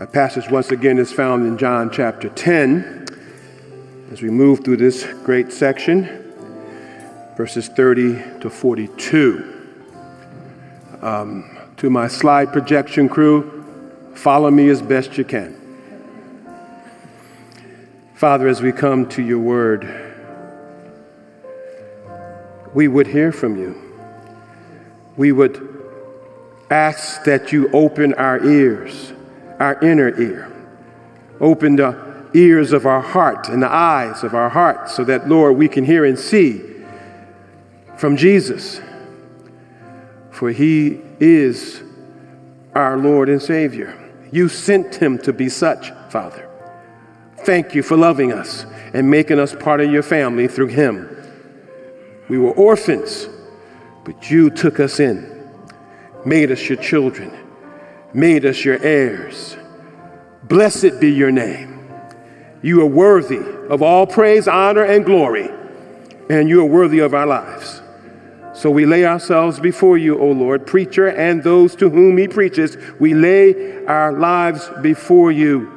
Our passage once again is found in John chapter 10 as we move through this great section, verses 30 to 42. Um, to my slide projection crew, follow me as best you can. Father, as we come to your word, we would hear from you. We would ask that you open our ears our inner ear. Open the ears of our heart and the eyes of our heart so that, Lord, we can hear and see from Jesus. For he is our Lord and Savior. You sent him to be such, Father. Thank you for loving us and making us part of your family through him. We were orphans, but you took us in, made us your children made us your heirs. Blessed be your name. You are worthy of all praise, honor, and glory, and you are worthy of our lives. So we lay ourselves before you, O Lord, preacher and those to whom he preaches. We lay our lives before you.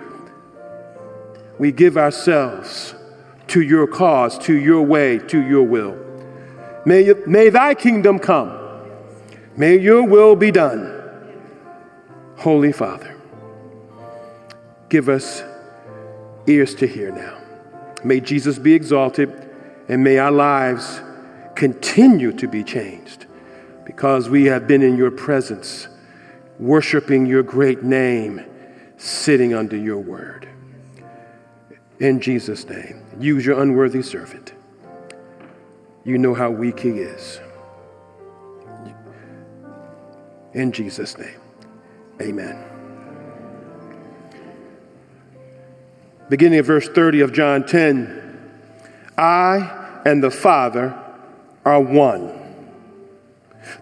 We give ourselves to your cause, to your way, to your will. May, may thy kingdom come. May your will be done Holy Father, give us ears to hear now. May Jesus be exalted and may our lives continue to be changed because we have been in your presence, worshiping your great name, sitting under your word. In Jesus' name, use your unworthy servant. You know how weak he is. In Jesus' name. Amen. Beginning of verse 30 of John 10 I and the Father are one.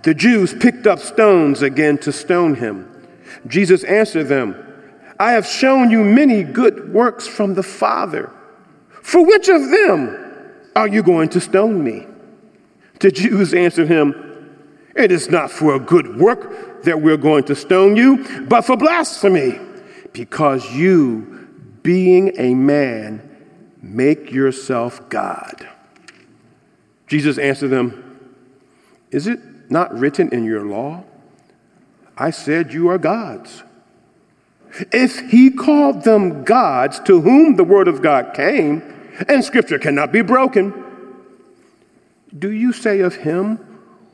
The Jews picked up stones again to stone him. Jesus answered them, I have shown you many good works from the Father. For which of them are you going to stone me? The Jews answered him, It is not for a good work that we're going to stone you, but for blasphemy, because you, being a man, make yourself God. Jesus answered them, Is it not written in your law? I said, You are gods. If he called them gods to whom the word of God came, and scripture cannot be broken, do you say of him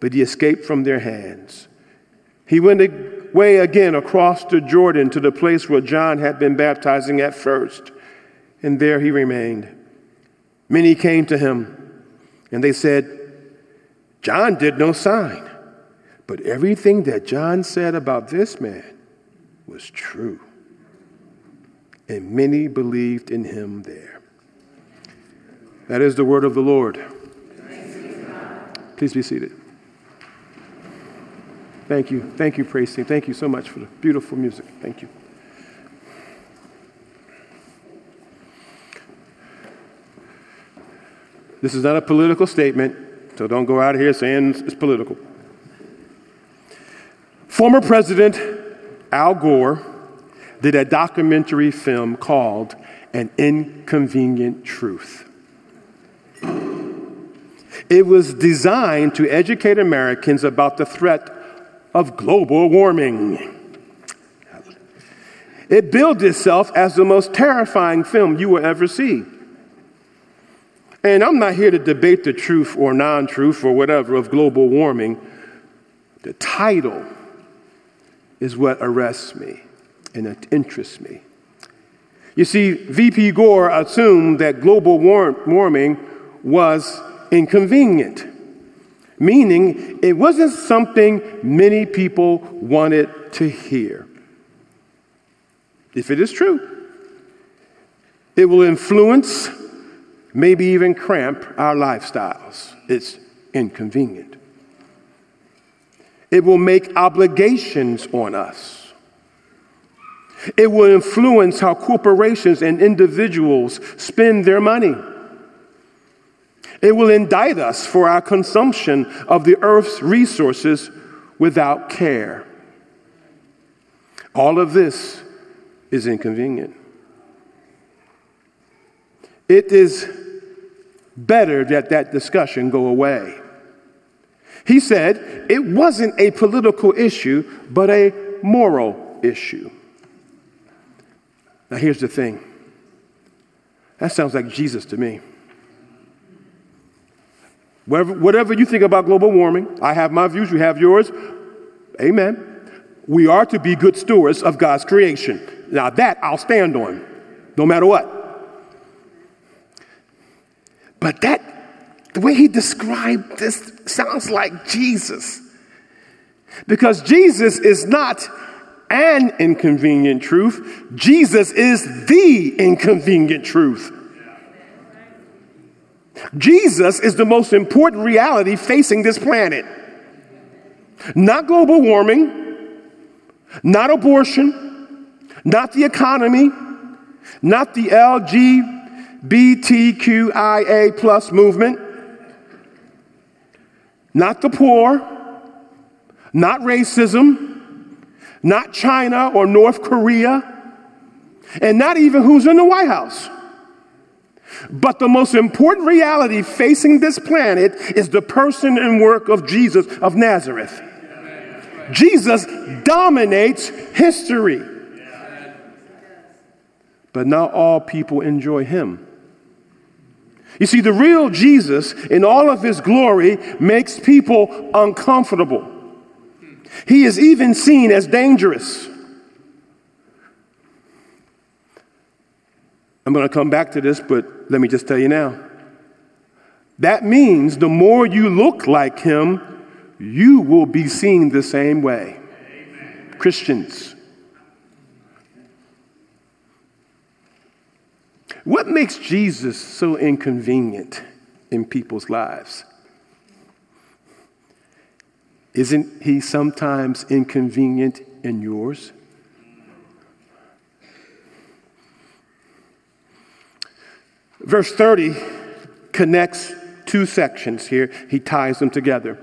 but he escaped from their hands. He went away again across the Jordan to the place where John had been baptizing at first, and there he remained. Many came to him, and they said, John did no sign, but everything that John said about this man was true. And many believed in him there. That is the word of the Lord. Please be seated. Thank you. Thank you, praise team. Thank you so much for the beautiful music. Thank you. This is not a political statement, so don't go out here saying it's political. Former President Al Gore did a documentary film called An Inconvenient Truth. It was designed to educate Americans about the threat of global warming. It billed itself as the most terrifying film you will ever see. And I'm not here to debate the truth or non truth or whatever of global warming. The title is what arrests me and it interests me. You see, VP Gore assumed that global warming was inconvenient meaning it wasn't something many people wanted to hear. if it is true, it will influence, maybe even cramp our lifestyles. It's inconvenient. It will make obligations on us. It will influence how corporations and individuals spend their money. It will indict us for our consumption of the earth's resources without care. All of this is inconvenient. It is better that that discussion go away. He said it wasn't a political issue, but a moral issue. Now, here's the thing that sounds like Jesus to me. Whatever, whatever you think about global warming, I have my views, you have yours. Amen. We are to be good stewards of God's creation. Now, that I'll stand on, no matter what. But that, the way he described this sounds like Jesus. Because Jesus is not an inconvenient truth, Jesus is the inconvenient truth. Jesus is the most important reality facing this planet. Not global warming, not abortion, not the economy, not the LGBTQIA plus movement, not the poor, not racism, not China or North Korea, and not even who's in the White House. But the most important reality facing this planet is the person and work of Jesus of Nazareth. Jesus dominates history. But not all people enjoy him. You see, the real Jesus, in all of his glory, makes people uncomfortable. He is even seen as dangerous. I'm going to come back to this, but let me just tell you now. That means the more you look like him, you will be seen the same way. Amen. Christians. What makes Jesus so inconvenient in people's lives? Isn't he sometimes inconvenient in yours? Verse 30 connects two sections here, he ties them together.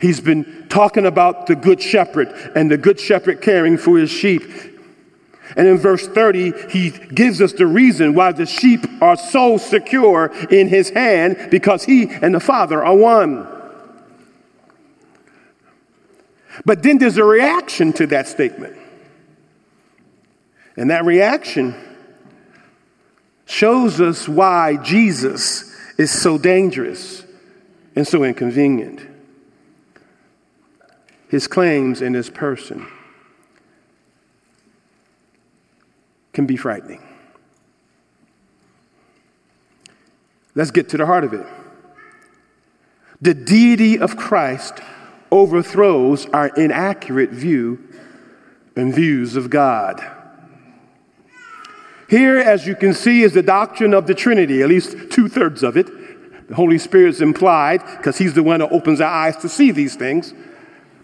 He's been talking about the good shepherd and the good shepherd caring for his sheep. And in verse 30, he gives us the reason why the sheep are so secure in his hand because he and the Father are one. But then there's a reaction to that statement. And that reaction shows us why Jesus is so dangerous and so inconvenient. His claims in his person can be frightening. Let's get to the heart of it. The deity of Christ overthrows our inaccurate view and views of God. Here, as you can see, is the doctrine of the Trinity, at least two thirds of it. The Holy Spirit is implied because He's the one who opens our eyes to see these things.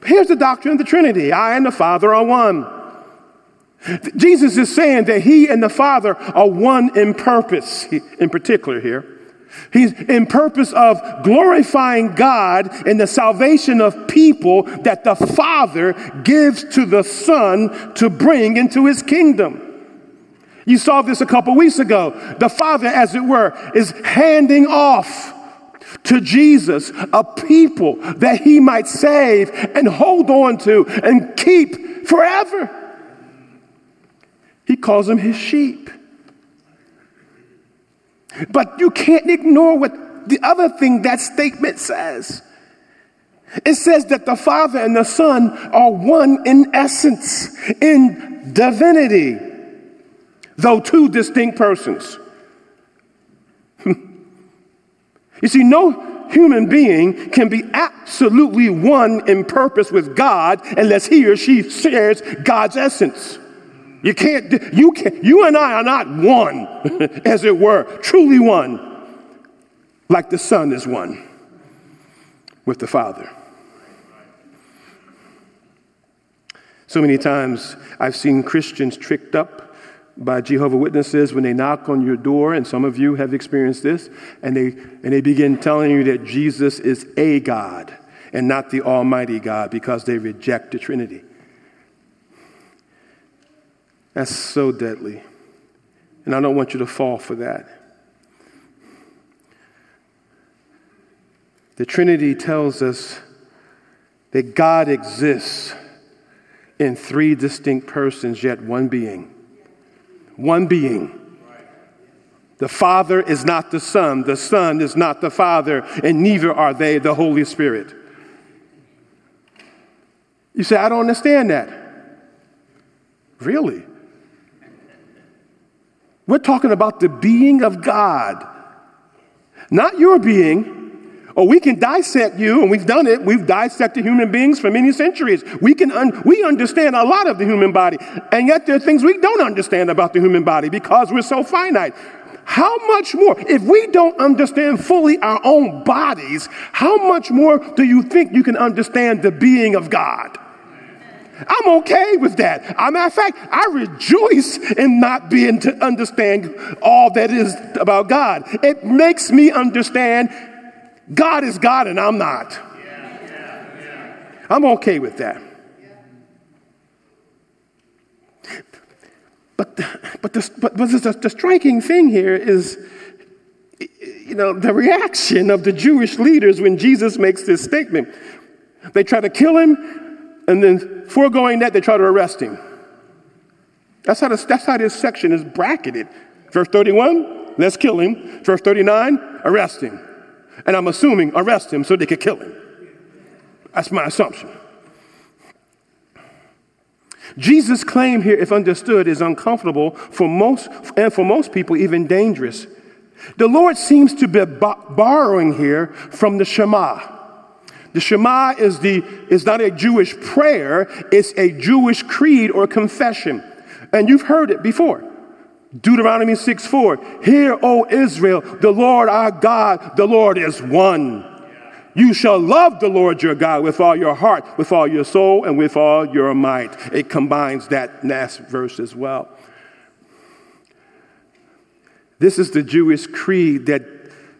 Here's the doctrine of the Trinity I and the Father are one. Jesus is saying that He and the Father are one in purpose, in particular here. He's in purpose of glorifying God in the salvation of people that the Father gives to the Son to bring into His kingdom. You saw this a couple weeks ago. The Father, as it were, is handing off to Jesus a people that he might save and hold on to and keep forever. He calls them his sheep. But you can't ignore what the other thing that statement says. It says that the Father and the Son are one in essence, in divinity though two distinct persons. you see, no human being can be absolutely one in purpose with God unless he or she shares God's essence. You can't, you can you and I are not one, as it were, truly one, like the Son is one with the Father. So many times I've seen Christians tricked up by Jehovah Witnesses when they knock on your door, and some of you have experienced this, and they, and they begin telling you that Jesus is a God and not the Almighty God because they reject the Trinity. That's so deadly. And I don't want you to fall for that. The Trinity tells us that God exists in three distinct persons, yet one being. One being. The Father is not the Son, the Son is not the Father, and neither are they the Holy Spirit. You say, I don't understand that. Really? We're talking about the being of God, not your being. Or we can dissect you, and we've done it. We've dissected human beings for many centuries. We can un- we understand a lot of the human body, and yet there are things we don't understand about the human body because we're so finite. How much more, if we don't understand fully our own bodies, how much more do you think you can understand the being of God? I'm okay with that. As a matter of fact, I rejoice in not being to understand all that is about God. It makes me understand God is God and I'm not. I'm okay with that. But, but, the, but, but the, the striking thing here is, you know, the reaction of the Jewish leaders when Jesus makes this statement. They try to kill him, and then foregoing that, they try to arrest him. That's how, this, that's how this section is bracketed. Verse 31, let's kill him. Verse 39, arrest him. And I'm assuming arrest him so they could kill him. That's my assumption. Jesus' claim here, if understood, is uncomfortable for most, and for most people, even dangerous. The Lord seems to be borrowing here from the Shema. The Shema is, the, is not a Jewish prayer, it's a Jewish creed or confession. And you've heard it before. Deuteronomy 6 4. Hear, O Israel, the Lord our God, the Lord is one. You shall love the Lord your God with all your heart, with all your soul, and with all your might. It combines that last verse as well. This is the Jewish creed that,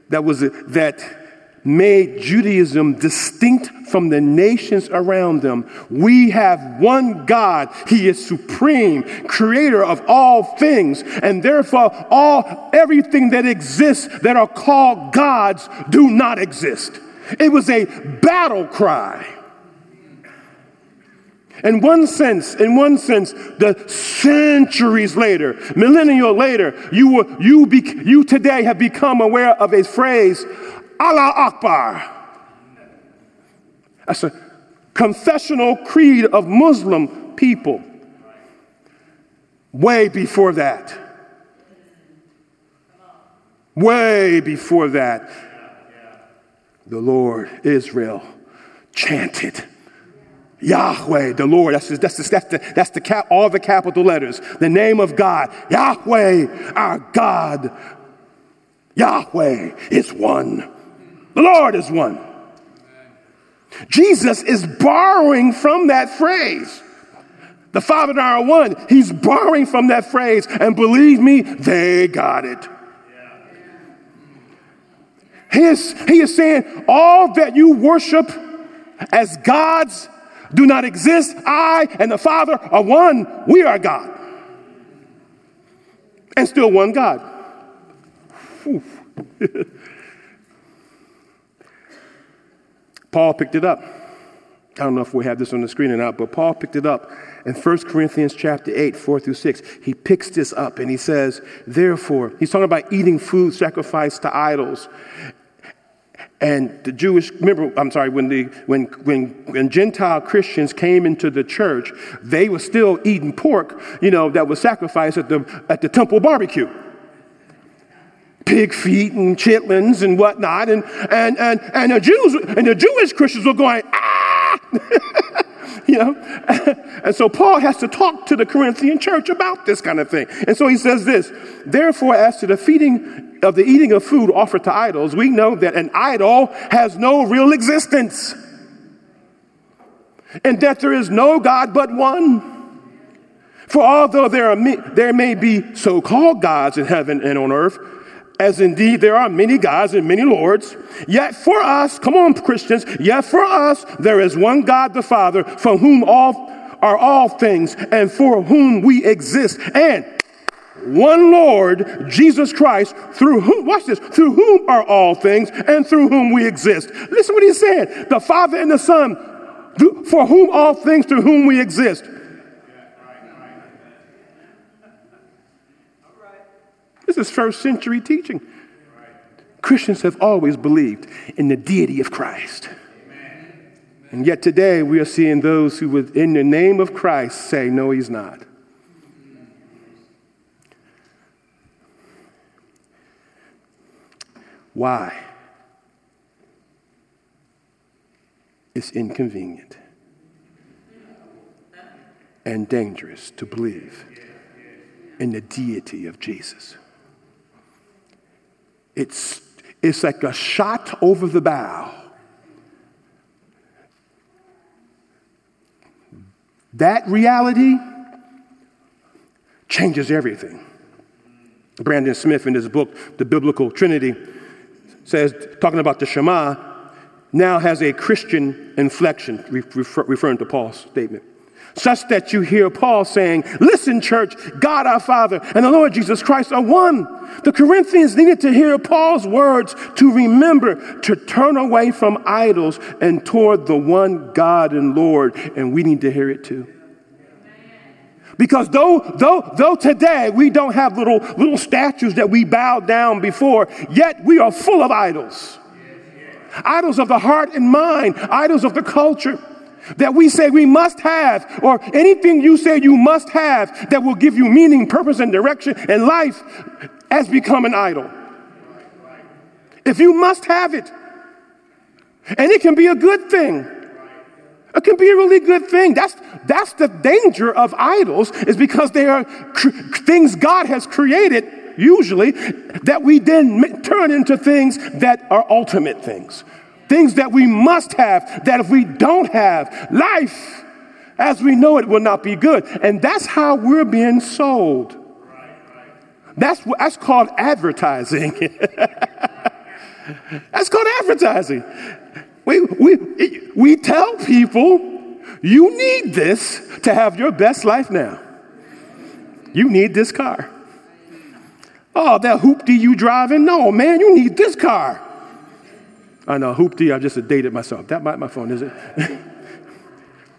that was that made Judaism distinct from the nations around them. We have one God. He is supreme, creator of all things, and therefore all everything that exists that are called gods do not exist. It was a battle cry. In one sense, in one sense, the centuries later, millennia later, you, were, you, be, you today have become aware of a phrase, Allah Akbar. That's a confessional creed of Muslim people. Way before that. Way before that, the Lord Israel chanted. Yahweh, the Lord, that's, that's, the, that's, the, that's the cap, all the capital letters. The name of God, Yahweh, our God. Yahweh is one. The Lord is one. Jesus is borrowing from that phrase. The Father and I are one. He's borrowing from that phrase, and believe me, they got it. He is, he is saying, All that you worship as gods do not exist. I and the Father are one. We are God. And still one God. Paul picked it up. I don't know if we have this on the screen or not, but Paul picked it up in 1 Corinthians chapter 8, 4 through 6. He picks this up and he says, Therefore, he's talking about eating food sacrificed to idols. And the Jewish, remember, I'm sorry, when, the, when, when, when Gentile Christians came into the church, they were still eating pork, you know, that was sacrificed at the, at the temple barbecue pig feet and chitlins and whatnot. And, and, and, and, the Jews, and the Jewish Christians were going, ah! you know? and so Paul has to talk to the Corinthian church about this kind of thing. And so he says this Therefore, as to the feeding of the eating of food offered to idols, we know that an idol has no real existence, and that there is no God but one. For although there, are, there may be so called gods in heaven and on earth, as indeed there are many gods and many lords, yet for us, come on, Christians, yet for us there is one God the Father, from whom all are all things and for whom we exist, and one Lord, Jesus Christ, through whom, watch this, through whom are all things and through whom we exist. Listen what he's saying. The Father and the Son, for whom all things, through whom we exist. This is first century teaching. Christians have always believed in the deity of Christ. And yet today we are seeing those who in the name of Christ, say, no, he's not. Why? It's inconvenient and dangerous to believe in the deity of Jesus. It's, it's like a shot over the bow. That reality changes everything. Brandon Smith, in his book, The Biblical Trinity, says, talking about the Shema, now has a Christian inflection, referring to Paul's statement such that you hear Paul saying, Listen, church, God our Father and the Lord Jesus Christ are one. The Corinthians needed to hear Paul's words to remember to turn away from idols and toward the one God and Lord, and we need to hear it too. Because though, though, though today we don't have little, little statues that we bow down before, yet we are full of idols. Idols of the heart and mind, idols of the culture that we say we must have, or anything you say you must have that will give you meaning, purpose, and direction in life has become an idol. If you must have it, and it can be a good thing. It can be a really good thing. That's, that's the danger of idols, is because they are cr- things God has created, usually, that we then turn into things that are ultimate things things that we must have, that if we don't have, life as we know it will not be good. And that's how we're being sold. That's, that's called advertising. that's called advertising. We, we, we tell people, you need this to have your best life now. You need this car. Oh, that hoopty you driving? No, man, you need this car. I know, hoopty, I just dated myself. That might my phone, is it?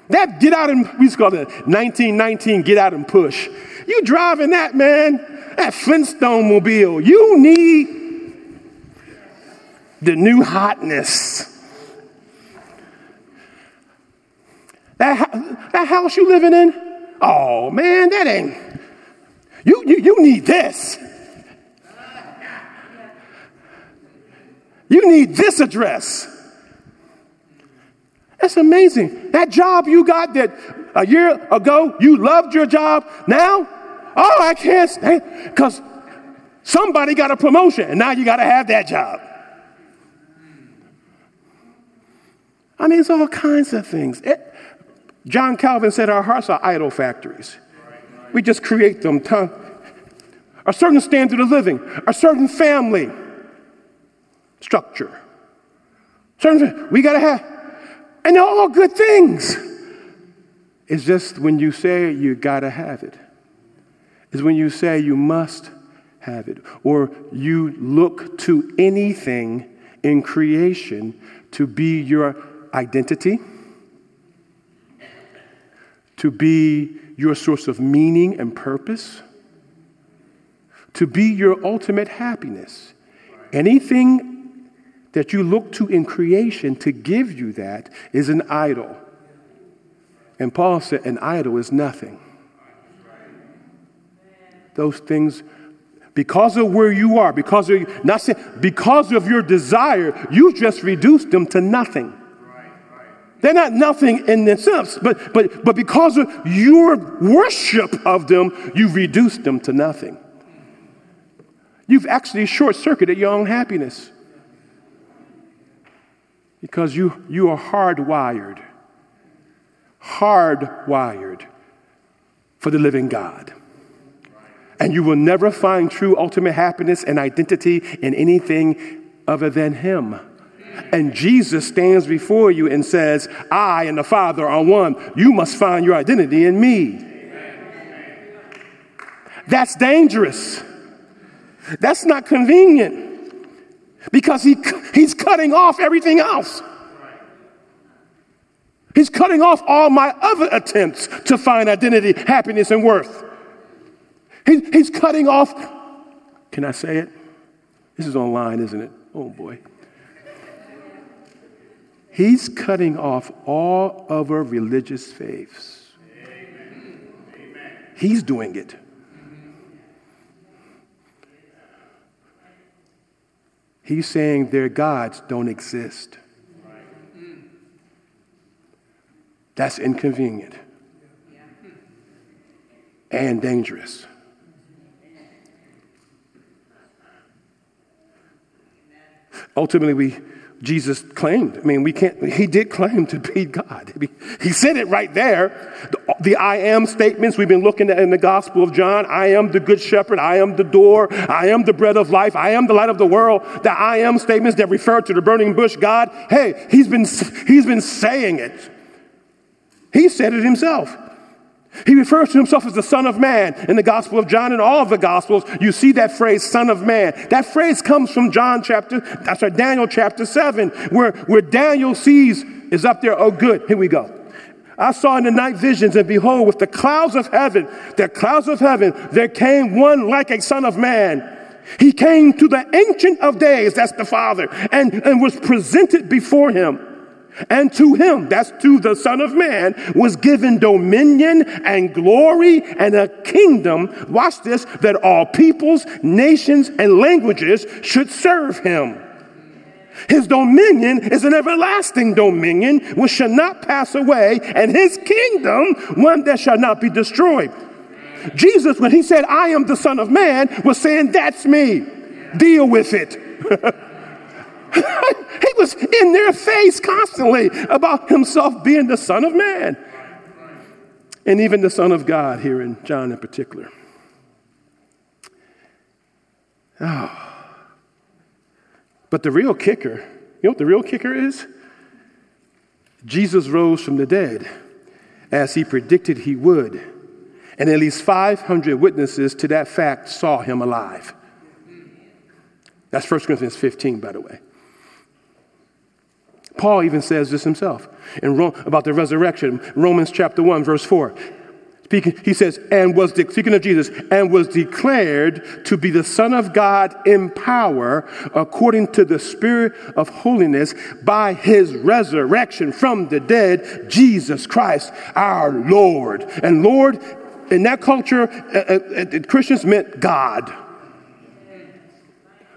that get out and, we used to call it 1919 get out and push. You driving that, man, that Flintstone mobile. You need the new hotness. That, that house you living in? Oh, man, that ain't. You, you, you need this. You need this address. That's amazing. That job you got that a year ago you loved your job. Now, oh, I can't stand because somebody got a promotion and now you got to have that job. I mean, it's all kinds of things. It, John Calvin said our hearts are idol factories. We just create them. A certain standard of living, a certain family structure. Certain, we got to have, and they're all good things. It's just when you say you got to have it, is when you say you must have it, or you look to anything in creation to be your identity, to be your source of meaning and purpose, to be your ultimate happiness. Anything that you look to in creation to give you that is an idol. And Paul said, an idol is nothing. Those things, because of where you are, because of not saying, because of your desire, you just reduced them to nothing. They're not nothing in themselves, but, but, but because of your worship of them, you've reduced them to nothing. You've actually short circuited your own happiness because you, you are hardwired, hardwired for the living God. And you will never find true ultimate happiness and identity in anything other than Him. And Jesus stands before you and says, I and the Father are one. You must find your identity in me. That's dangerous. That's not convenient because he, he's cutting off everything else. He's cutting off all my other attempts to find identity, happiness, and worth. He, he's cutting off, can I say it? This is online, isn't it? Oh boy. He's cutting off all other religious faiths. He's doing it. He's saying their gods don't exist. That's inconvenient and dangerous. Ultimately, we Jesus claimed. I mean, we can't, he did claim to be God. He said it right there. The, the, I am statements we've been looking at in the Gospel of John I am the good shepherd. I am the door. I am the bread of life. I am the light of the world. The I am statements that refer to the burning bush God. Hey, he's been, he's been saying it. He said it himself. He refers to himself as the Son of Man in the Gospel of John and all of the Gospels. You see that phrase, Son of Man. That phrase comes from John chapter, that's our Daniel chapter 7, where, where Daniel sees, is up there, oh, good, here we go. I saw in the night visions, and behold, with the clouds of heaven, the clouds of heaven, there came one like a Son of Man. He came to the Ancient of Days, that's the Father, and, and was presented before him. And to him, that's to the Son of Man, was given dominion and glory and a kingdom, watch this, that all peoples, nations, and languages should serve him. His dominion is an everlasting dominion which shall not pass away, and his kingdom one that shall not be destroyed. Jesus, when he said, I am the Son of Man, was saying, That's me. Deal with it. he was in their face constantly about himself being the Son of Man. And even the Son of God here in John in particular. Oh. But the real kicker, you know what the real kicker is? Jesus rose from the dead as he predicted he would. And at least 500 witnesses to that fact saw him alive. That's 1 Corinthians 15, by the way. Paul even says this himself in about the resurrection, Romans chapter 1, verse 4. Speaking, he says, and was, de- speaking of Jesus, and was declared to be the Son of God in power according to the Spirit of holiness by his resurrection from the dead, Jesus Christ, our Lord. And Lord, in that culture, uh, uh, uh Christians meant God.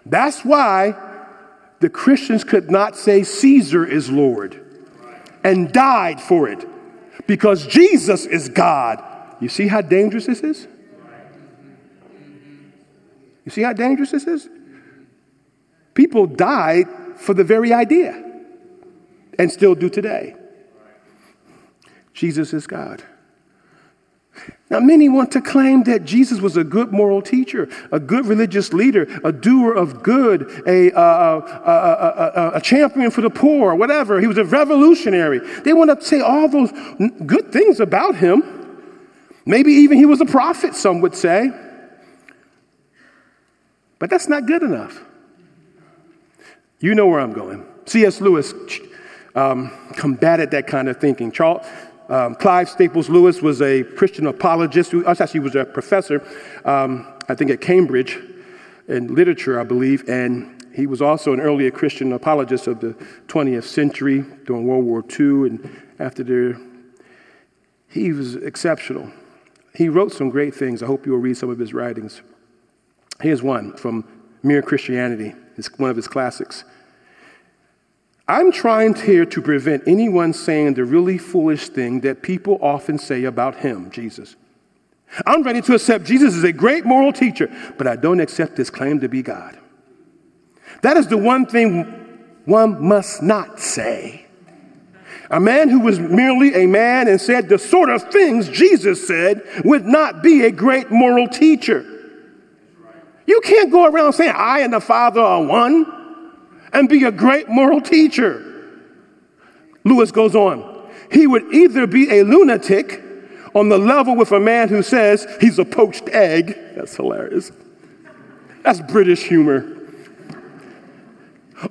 That's why the Christians could not say Caesar is Lord and died for it because Jesus is God. You see how dangerous this is? You see how dangerous this is? People died for the very idea and still do today. Jesus is God. Now, many want to claim that Jesus was a good moral teacher, a good religious leader, a doer of good, a, uh, uh, uh, a, champion for the poor, whatever. He was a revolutionary. They want to say all those good things about him. Maybe even he was a prophet, some would say. But that's not good enough. You know where I'm going. C.S. Lewis um, combated that kind of thinking. Charles, um, Clive Staples Lewis was a Christian apologist. Who, actually, he was a professor, um, I think, at Cambridge in literature, I believe, and he was also an earlier Christian apologist of the 20th century during World War II and after the. He was exceptional. He wrote some great things. I hope you'll read some of his writings. Here's one from Mere Christianity. It's one of his classics. I'm trying here to prevent anyone saying the really foolish thing that people often say about him, Jesus. I'm ready to accept Jesus as a great moral teacher, but I don't accept his claim to be God. That is the one thing one must not say. A man who was merely a man and said the sort of things Jesus said would not be a great moral teacher. You can't go around saying, I and the Father are one and be a great moral teacher. Lewis goes on. He would either be a lunatic on the level with a man who says he's a poached egg. That's hilarious. That's British humor.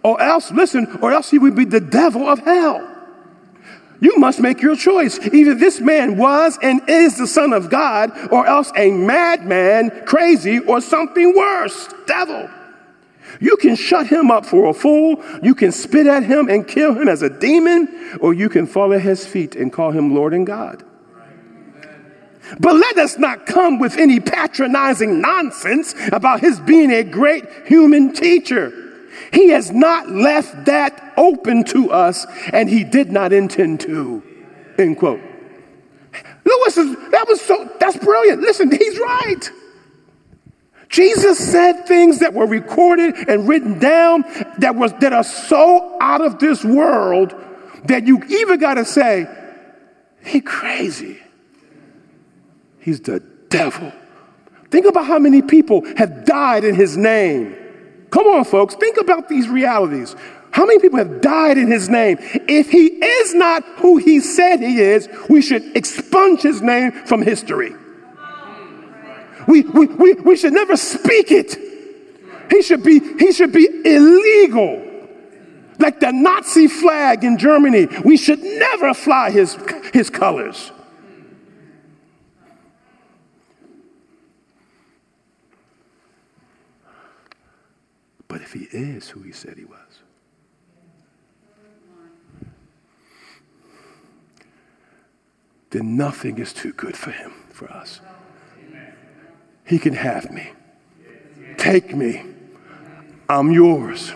Or else, listen, or else he would be the devil of hell. You must make your choice. Either this man was and is the Son of God, or else a madman, crazy, or something worse, devil. You can shut him up for a fool, you can spit at him and kill him as a demon, or you can fall at his feet and call him Lord and God. But let us not come with any patronizing nonsense about his being a great human teacher. He has not left that open to us, and he did not intend to. End quote. Lewis is, that was so, that's brilliant. Listen, he's right. Jesus said things that were recorded and written down that was that are so out of this world that you even got to say, he crazy. He's the devil. Think about how many people have died in his name. Come on, folks, think about these realities. How many people have died in his name? If he is not who he said he is, we should expunge his name from history. We, we, we, we should never speak it. He should be, he should be illegal. Like the Nazi flag in Germany, we should never fly his, his colors. But if he is who he said he was, then nothing is too good for him, for us. He can have me. Take me. I'm yours.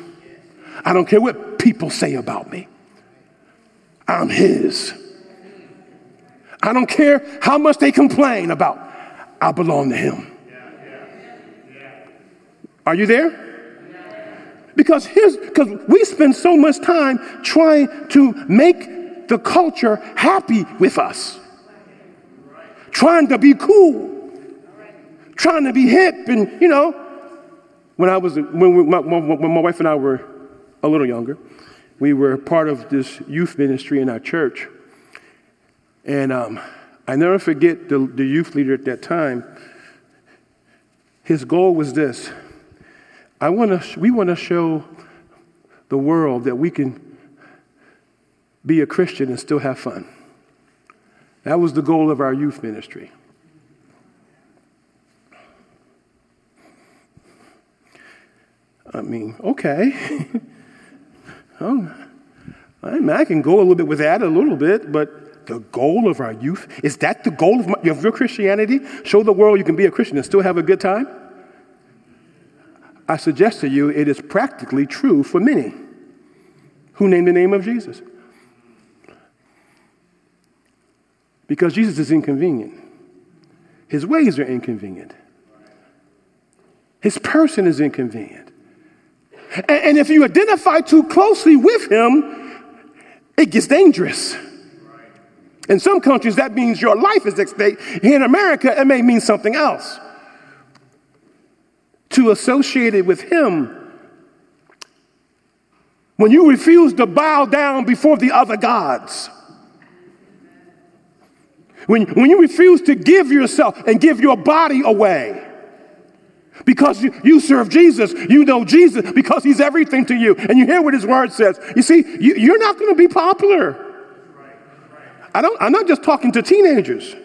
I don't care what people say about me. I'm his. I don't care how much they complain about. I belong to him. Are you there? Because his because we spend so much time trying to make the culture happy with us. Trying to be cool. Trying to be hip and you know when I was when, we, my, when my wife and I were a little younger, we were part of this youth ministry in our church. And um, I never forget the, the youth leader at that time. His goal was this I want to, we want to show the world that we can be a Christian and still have fun. That was the goal of our youth ministry. I mean, okay. oh, I, mean, I can go a little bit with that a little bit, but the goal of our youth is that the goal of, my, of your Christianity? Show the world you can be a Christian and still have a good time? I suggest to you it is practically true for many who name the name of Jesus. Because Jesus is inconvenient. His ways are inconvenient. His person is inconvenient. And, if you identify too closely with him, it gets dangerous. In some countries, that means your life is at stake. Here in America, it may mean something else to associate it with Him. When you refuse to bow down before the other gods, when, when you refuse to give yourself and give your body away, because you, you, serve Jesus, you know Jesus because he's everything to you, and you hear what his word says. You see, you, are not going to be popular. I don't, I'm not just talking to teenagers.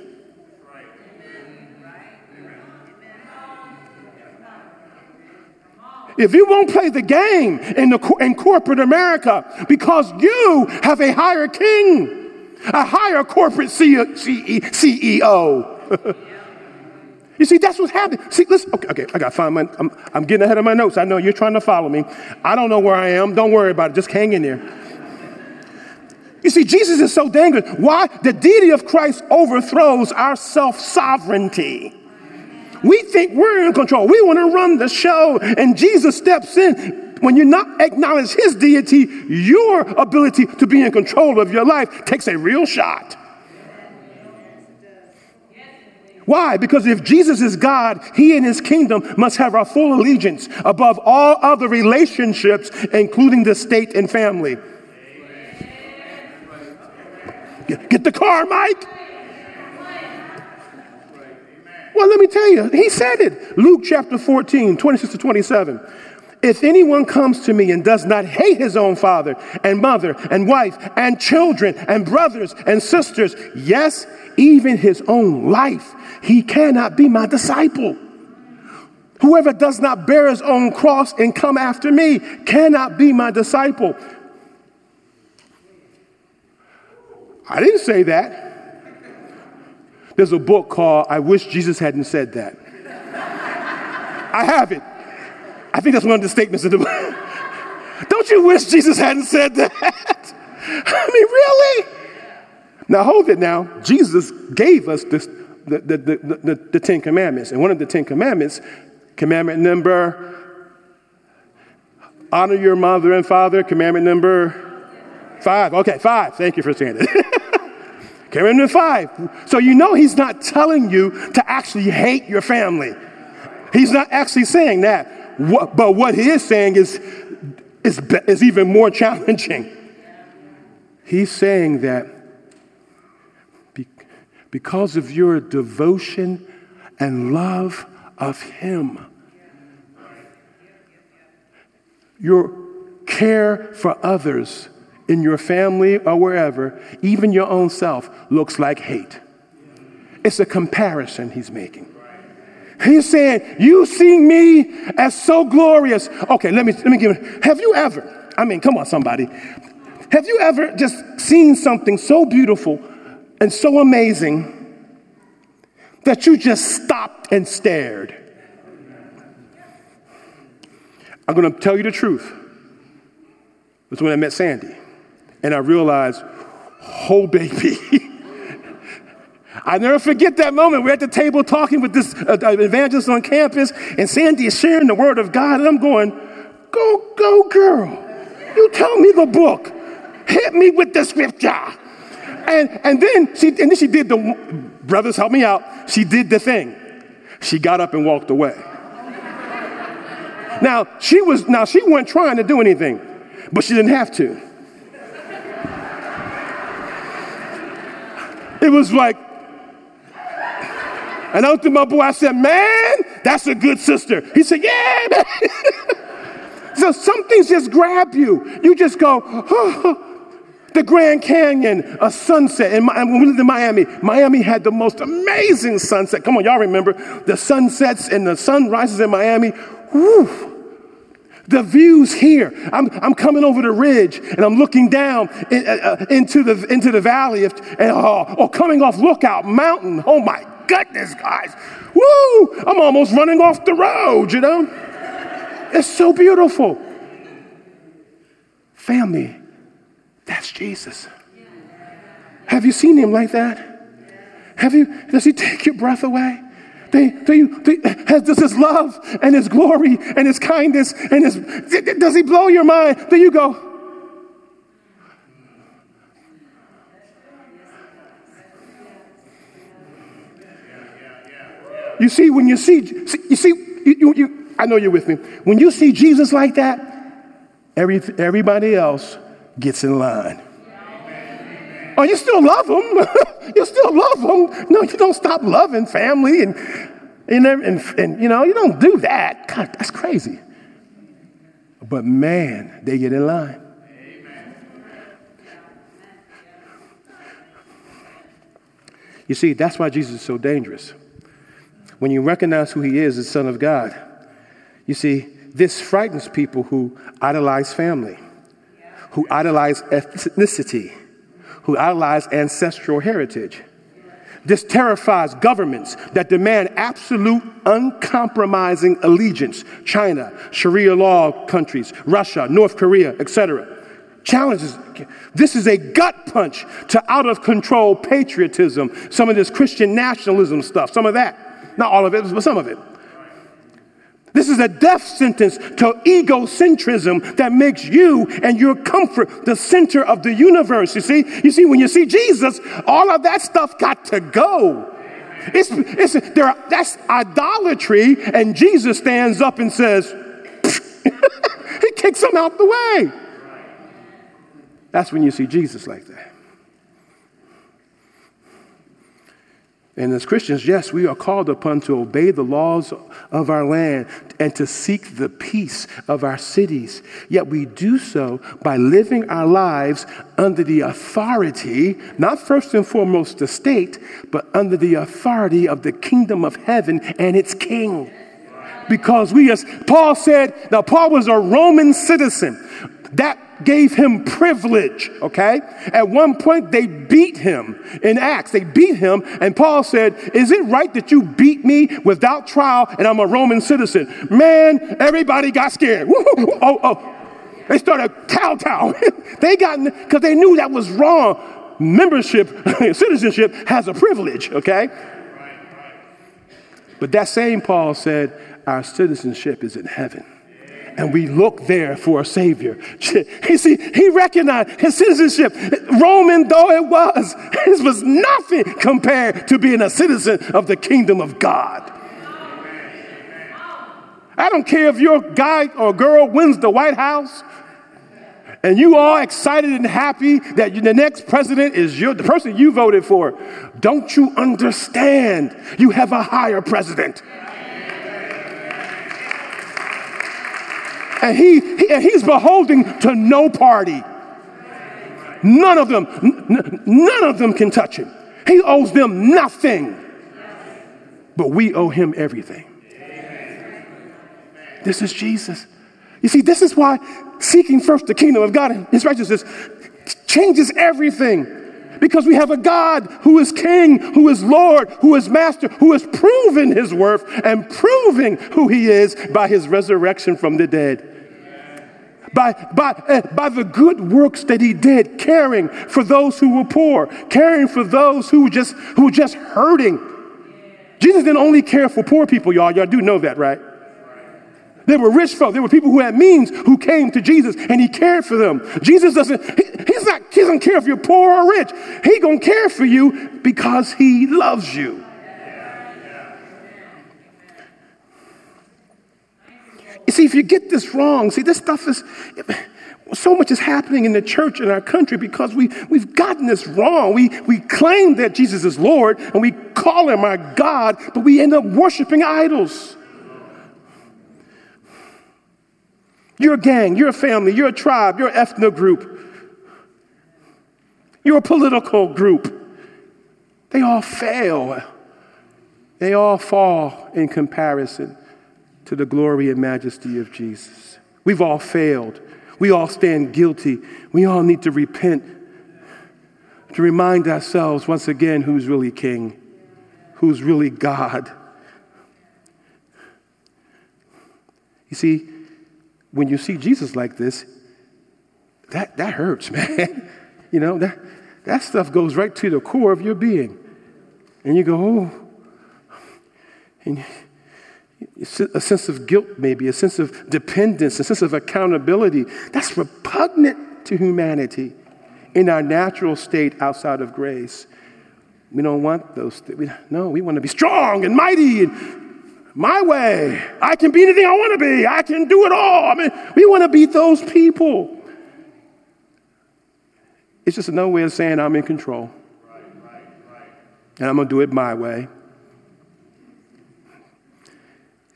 if you won't play the game in, the, in corporate America because you have a higher king, a higher corporate CEO. you see, that's what's happening. See, listen, okay, okay I got to find my, I'm, I'm getting ahead of my notes. I know you're trying to follow me. I don't know where I am. Don't worry about it. Just hang in there. You see, Jesus is so dangerous. Why? The deity of Christ overthrows our self sovereignty. We think we're in control. We want to run the show. And Jesus steps in. When you not acknowledge his deity, your ability to be in control of your life takes a real shot. Why? Because if Jesus is God, he and his kingdom must have our full allegiance above all other relationships, including the state and family. Get the car, Mike. Well, let me tell you, he said it. Luke chapter 14, 26 to 27. If anyone comes to me and does not hate his own father and mother and wife and children and brothers and sisters, yes, even his own life, he cannot be my disciple. Whoever does not bear his own cross and come after me cannot be my disciple. I didn't say that. There's a book called I Wish Jesus Hadn't Said That. I have it. I think that's one of the statements in the book. Don't you wish Jesus hadn't said that? I mean, really? Now, hold it now. Jesus gave us this, the, the, the, the, Ten Commandments. And one of the Ten Commandments, commandment number, honor your mother and father, commandment number five. Okay, five. Thank you for saying it. Commandment number five. So you know he's not telling you to actually hate your family. He's not actually saying that. What, but what he is saying is, is, is even more challenging. He's saying that because of your devotion and love of him, your care for others in your family or wherever, even your own self, looks like hate. It's a comparison he's making. He's saying, You see me as so glorious. Okay, let me, let me give it. Have you ever, I mean, come on, somebody. Have you ever just seen something so beautiful and so amazing that you just stopped and stared? I'm going to tell you the truth. It's when I met Sandy. And I realized, oh, baby. I never forget that moment. We're at the table talking with this uh, evangelist on campus, and Sandy is sharing the word of God, and I'm going, Go, go, girl. You tell me the book. Hit me with the scripture. And, and then she and then she did the brothers help me out. She did the thing. She got up and walked away. Now she was now she wasn't trying to do anything, but she didn't have to. It was like and I looked at my boy, I said, Man, that's a good sister. He said, Yeah, man. so some things just grab you. You just go. The Grand Canyon, a sunset. And when we lived in Miami, Miami had the most amazing sunset. Come on, y'all remember the sunsets and the sunrises in Miami? Woo. The views here. I'm, I'm coming over the ridge and I'm looking down in, uh, uh into, the, into the valley of, and, oh, oh, coming off Lookout Mountain. Oh my goodness, guys. Woo! I'm almost running off the road, you know? It's so beautiful. Family, that's Jesus. Have you seen him like that? Have you, does he take your breath away? They, they, they, has, does his love and his glory and his kindness and his, does he blow your mind? Then you go, You see, when you see, you see, you, you, I know you're with me. When you see Jesus like that, every, everybody else gets in line. Oh, you still love them. you still love them. No, you don't stop loving family and, and, and, and, you know, you don't do that. God, that's crazy. But man, they get in line. You see, that's why Jesus is so dangerous when you recognize who he is, the Son of God, you see, this frightens people who idolize family, who idolize ethnicity, who idolize ancestral heritage. This terrifies governments that demand absolute, uncompromising allegiance. China, Sharia law countries, Russia, North Korea, etc. challenges. This is a gut punch to out of control patriotism, some of this Christian nationalism stuff, some of that. Not all of it, but some of it. This is a death sentence to egocentrism that makes you and your comfort the center of the universe. You see, you see, when you see Jesus, all of that stuff got to go. It's, it's there. That's idolatry, and Jesus stands up and says, he kicks them out the way. That's when you see Jesus like that. And as Christians, yes, we are called upon to obey the laws of our land and to seek the peace of our cities. Yet we do so by living our lives under the authority, not first and foremost the state, but under the authority of the kingdom of heaven and its king. Because we, as Paul said, now Paul was a Roman citizen. That gave him privilege, okay? At one point, they beat him in Acts. They beat him, and Paul said, Is it right that you beat me without trial and I'm a Roman citizen? Man, everybody got scared. oh, oh. They started kowtowing. they got, because they knew that was wrong. Membership, citizenship has a privilege, okay? But that same Paul said, Our citizenship is in heaven and we look there for a Savior. You see, he recognized his citizenship, Roman though it was, it was nothing compared to being a citizen of the kingdom of God. I don't care if your guy or girl wins the White House and you are excited and happy that the next president is your, the person you voted for. Don't you understand? You have a higher president. And he, he and he's beholding to no party. None of them, n- none of them can touch him. He owes them nothing. But we owe him everything. This is Jesus. You see, this is why seeking first the kingdom of God and his righteousness changes everything. Because we have a God who is king, who is Lord, who is master, who has proven his worth and proving who he is by his resurrection from the dead by, by, uh, by the good works that he did, caring for those who were poor, caring for those who just, who were just hurting. Jesus didn't only care for poor people, y'all. Y'all do know that, right? There were rich folk. There were people who had means who came to Jesus and he cared for them. Jesus doesn't, he, he's not, he doesn't care if you're poor or rich. He gonna care for you because he loves you. You see, if you get this wrong, see, this stuff is, so much is happening in the church in our country because we, we've gotten this wrong. We, we claim that Jesus is Lord and we call him our God, but we end up worshiping idols. You're a gang, you're a family, you're a tribe, you're an group, you're a political group. They all fail. They all fall in comparison to the glory and majesty of Jesus. We've all failed. We all stand guilty. We all need to repent to remind ourselves once again who's really king, who's really God. You see, when you see Jesus like this, that, that hurts, man. you know, that, that stuff goes right to the core of your being. And you go, oh. And a sense of guilt, maybe, a sense of dependence, a sense of accountability. That's repugnant to humanity in our natural state outside of grace. We don't want those things. No, we want to be strong and mighty and my way. I can be anything I want to be. I can do it all. I mean, we want to be those people. It's just another way of saying I'm in control. And I'm going to do it my way.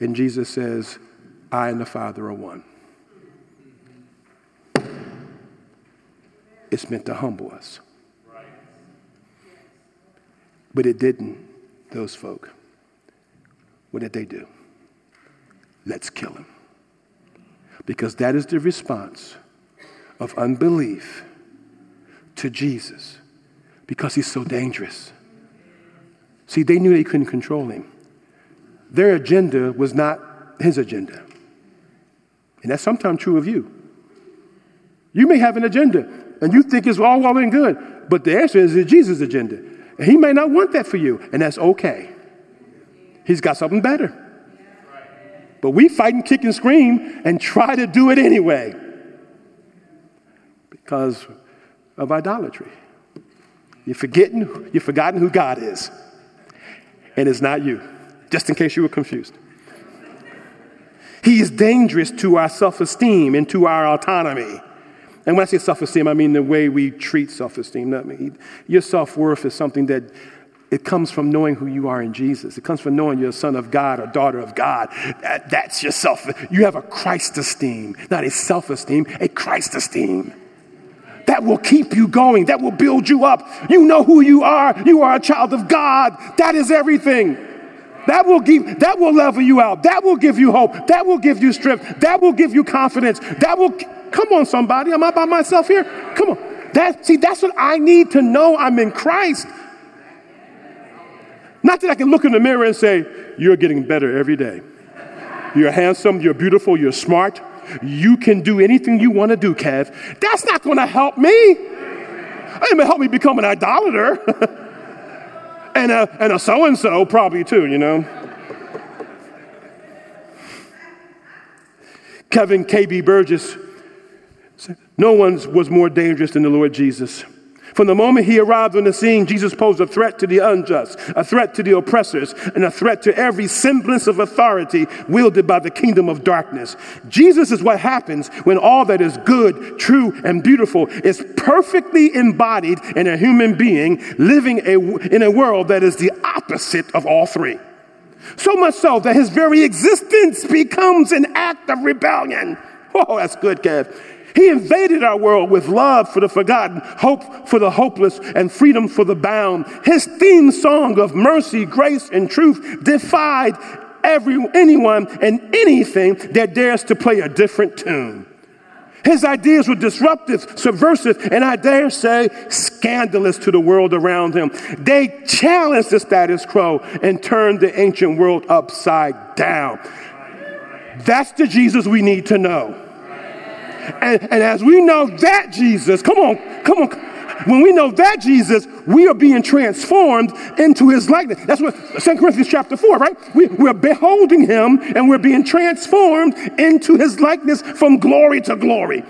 And Jesus says, I and the Father are one. It's meant to humble us. But it didn't, those folk. What did they do? Let's kill him. Because that is the response of unbelief to Jesus because he's so dangerous. See, they knew they couldn't control him. Their agenda was not his agenda. And that's sometimes true of you. You may have an agenda and you think it's all well and good, but the answer is Jesus' agenda. And he may not want that for you, and that's okay. He's got something better. But we fight and kick and scream and try to do it anyway because of idolatry. You're forgetting, you're forgotten who God is. And it's not you, just in case you were confused. He is dangerous to our self esteem and to our autonomy. And when I say self esteem, I mean the way we treat self esteem. Your self worth is something that it comes from knowing who you are in Jesus. It comes from knowing you're a son of God or daughter of God. That, that's your self. You have a Christ esteem, not a self esteem, a Christ esteem that will keep you going, that will build you up. You know who you are. You are a child of God. That is everything. That will give that will level you out. That will give you hope. That will give you strength. That will give you confidence. That will come on somebody. Am I by myself here? Come on. That see that's what I need to know I'm in Christ. Not that I can look in the mirror and say, You're getting better every day. You're handsome, you're beautiful, you're smart, you can do anything you want to do, Kev. That's not going to help me. It going to help me become an idolater. and a, and a so-and-so probably too, you know. Kevin K.B. Burgess said, no one was more dangerous than the Lord Jesus. From the moment he arrived on the scene, Jesus posed a threat to the unjust, a threat to the oppressors, and a threat to every semblance of authority wielded by the kingdom of darkness. Jesus is what happens when all that is good, true, and beautiful is perfectly embodied in a human being living a, in a world that is the opposite of all three. So much so that his very existence becomes an act of rebellion. Oh, that's good, Kev. He invaded our world with love for the forgotten, hope for the hopeless, and freedom for the bound. His theme song of mercy, grace, and truth defied every, anyone and anything that dares to play a different tune. His ideas were disruptive, subversive, and I dare say scandalous to the world around him. They challenged the status quo and turned the ancient world upside down. That's the Jesus we need to know. And, and as we know that Jesus, come on, come on. When we know that Jesus, we are being transformed into his likeness. That's what 2 Corinthians chapter 4, right? We, we're beholding him and we're being transformed into his likeness from glory to glory.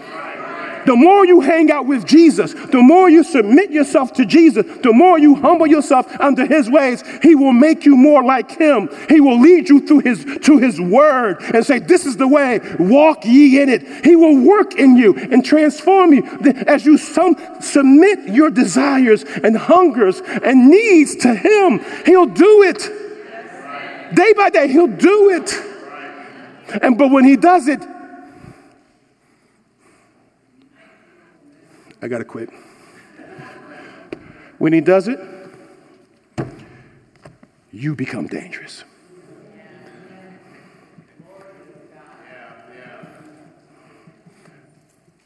The more you hang out with Jesus, the more you submit yourself to Jesus, the more you humble yourself under his ways, he will make you more like him. He will lead you through his to his word and say, This is the way, walk ye in it. He will work in you and transform you. As you submit your desires and hungers and needs to him, he'll do it. Day by day, he'll do it. And but when he does it, I got to quit. When he does it, you become dangerous.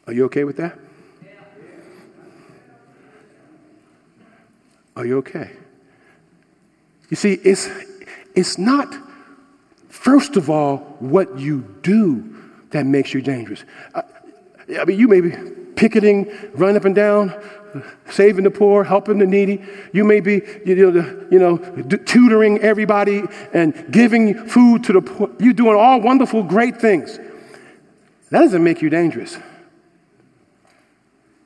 Are you okay with that? Are you okay? You see, it's, it's not, first of all, what you do that makes you dangerous. I, I mean, you may be picketing, running up and down, saving the poor, helping the needy. You may be, you know, you know tutoring everybody and giving food to the poor. You're doing all wonderful, great things. That doesn't make you dangerous.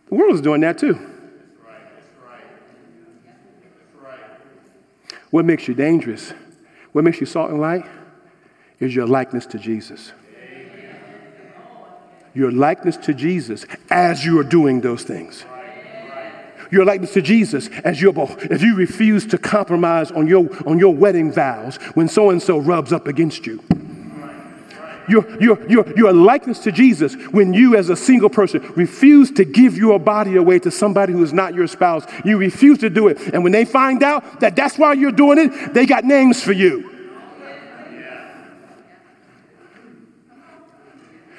The world is doing that too. What makes you dangerous? What makes you salt and light? Is your likeness to Jesus your likeness to Jesus as you are doing those things. Your likeness to Jesus as you as you refuse to compromise on your on your wedding vows when so and so rubs up against you. Your, your, your, your likeness to Jesus when you, as a single person, refuse to give your body away to somebody who is not your spouse. You refuse to do it. And when they find out that that's why you're doing it, they got names for you.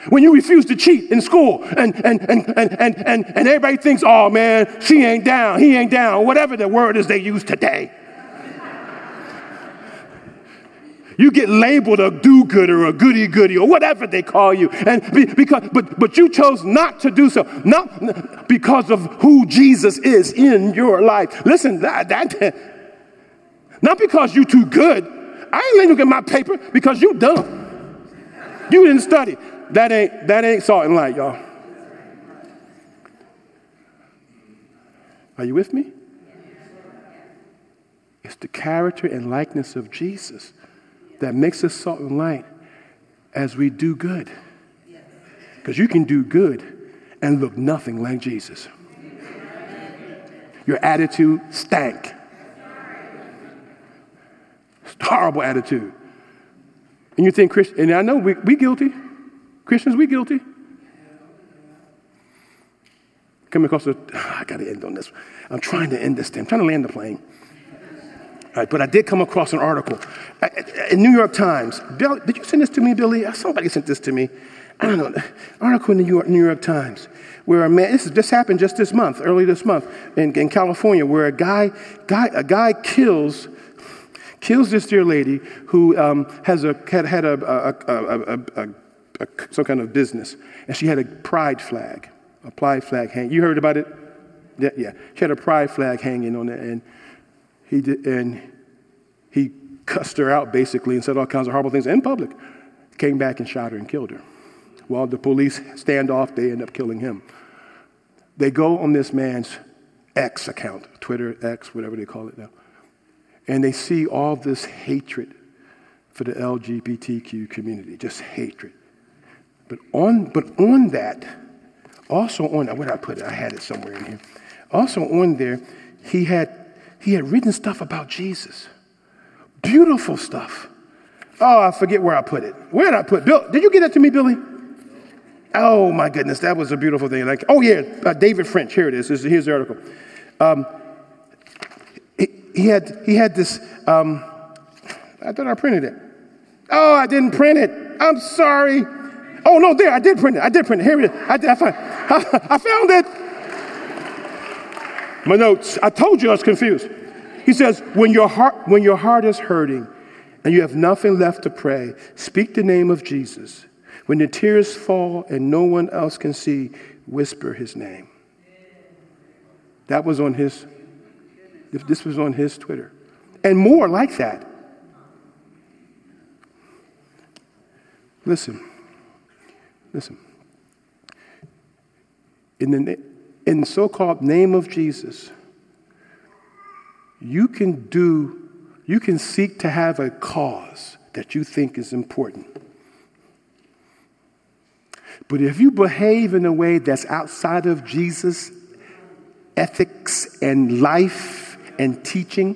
When you refuse to cheat in school and, and, and, and, and, and, and everybody thinks, oh man, she ain't down, he ain't down, whatever the word is they use today. You get labeled a do-gooder or a goody-goody or whatever they call you. And be, because, but, but you chose not to do so, not because of who Jesus is in your life. Listen, that, that not because you too good. I ain't letting you get my paper because you dumb. You didn't study. That ain't, that ain't salt and light, y'all. Are you with me? It's the character and likeness of Jesus that makes us salt and light as we do good. Because you can do good and look nothing like Jesus. Your attitude stank. It's horrible attitude. And you think Christian, and I know we, we guilty. Christians, we guilty. Coming across the, I got to end on this. I'm trying to end this thing. I'm trying to land the plane. All right, but I did come across an article in New York Times. Bill, did you send this to me, Billy? Somebody sent this to me. I don't know. Article in the New York, New York Times where a man, this, this happened just this month, early this month, in, in California, where a guy, guy, a guy kills kills this dear lady who um, has a, had, had a, a, a, some kind of business, and she had a pride flag, a pride flag hanging. You heard about it? Yeah, yeah. She had a pride flag hanging on it, and he did, and he cussed her out basically and said all kinds of horrible things in public. Came back and shot her and killed her. While the police stand off, they end up killing him. They go on this man's X account, Twitter, X, whatever they call it now and they see all this hatred for the LGBTQ community, just hatred. But on, but on that, also on, where did I put it? I had it somewhere in here. Also on there, he had, he had written stuff about Jesus. Beautiful stuff. Oh, I forget where I put it. Where did I put Bill? Did you get that to me, Billy? Oh my goodness, that was a beautiful thing. Like, oh yeah, uh, David French. Here it is. Here's the article. Um, he had, he had this, um, I thought I printed it. Oh, I didn't print it. I'm sorry. Oh, no, there, I did print it. I did print it. Here it is. I, did, I, found, I found it. My notes. I told you I was confused. He says, when your heart, when your heart is hurting and you have nothing left to pray, speak the name of Jesus. When the tears fall and no one else can see, whisper his name. That was on his this was on his Twitter. And more like that. Listen, listen. In the, in the so called name of Jesus, you can do, you can seek to have a cause that you think is important. But if you behave in a way that's outside of Jesus' ethics and life, and teaching,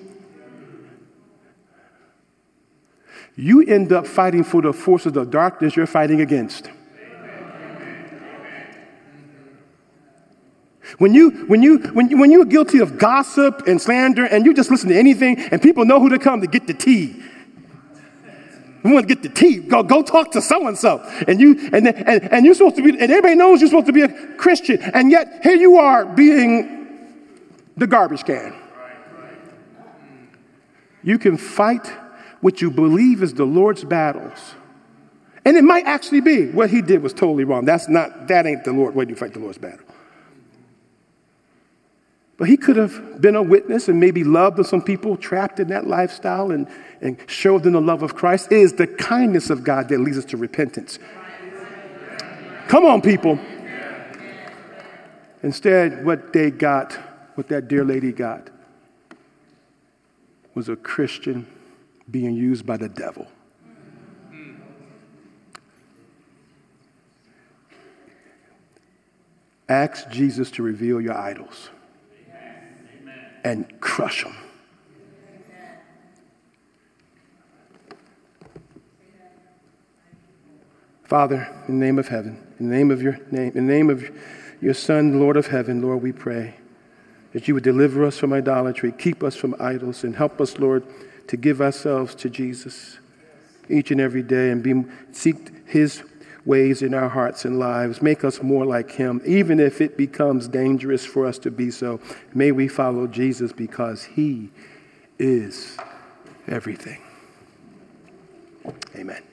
you end up fighting for the forces of darkness you're fighting against. When, you, when, you, when, when you're guilty of gossip and slander and you just listen to anything and people know who to come to get the tea, we want to get the tea. Go, go talk to so and so. And you and, and, and you're supposed to be, and everybody knows you're supposed to be a Christian. And yet here you are being the garbage can. You can fight what you believe is the Lord's battles. And it might actually be what he did was totally wrong. That's not, that ain't the Lord, way you fight the Lord's battle. But he could have been a witness and maybe loved some people trapped in that lifestyle and, and showed them the love of Christ. It is the kindness of God that leads us to repentance. Come on, people. Instead, what they got, what that dear lady got, was a Christian being used by the devil. Ask Jesus to reveal your idols and crush them. Father, in the name of heaven, in the name of your name, in the name of your Son, Lord of heaven, Lord, we pray that you would deliver us from idolatry, keep us from idols, and help us, Lord, to give ourselves to Jesus each and every day and be, seek his ways in our hearts and lives. Make us more like him, even if it becomes dangerous for us to be so. May we follow Jesus because he is everything. Amen.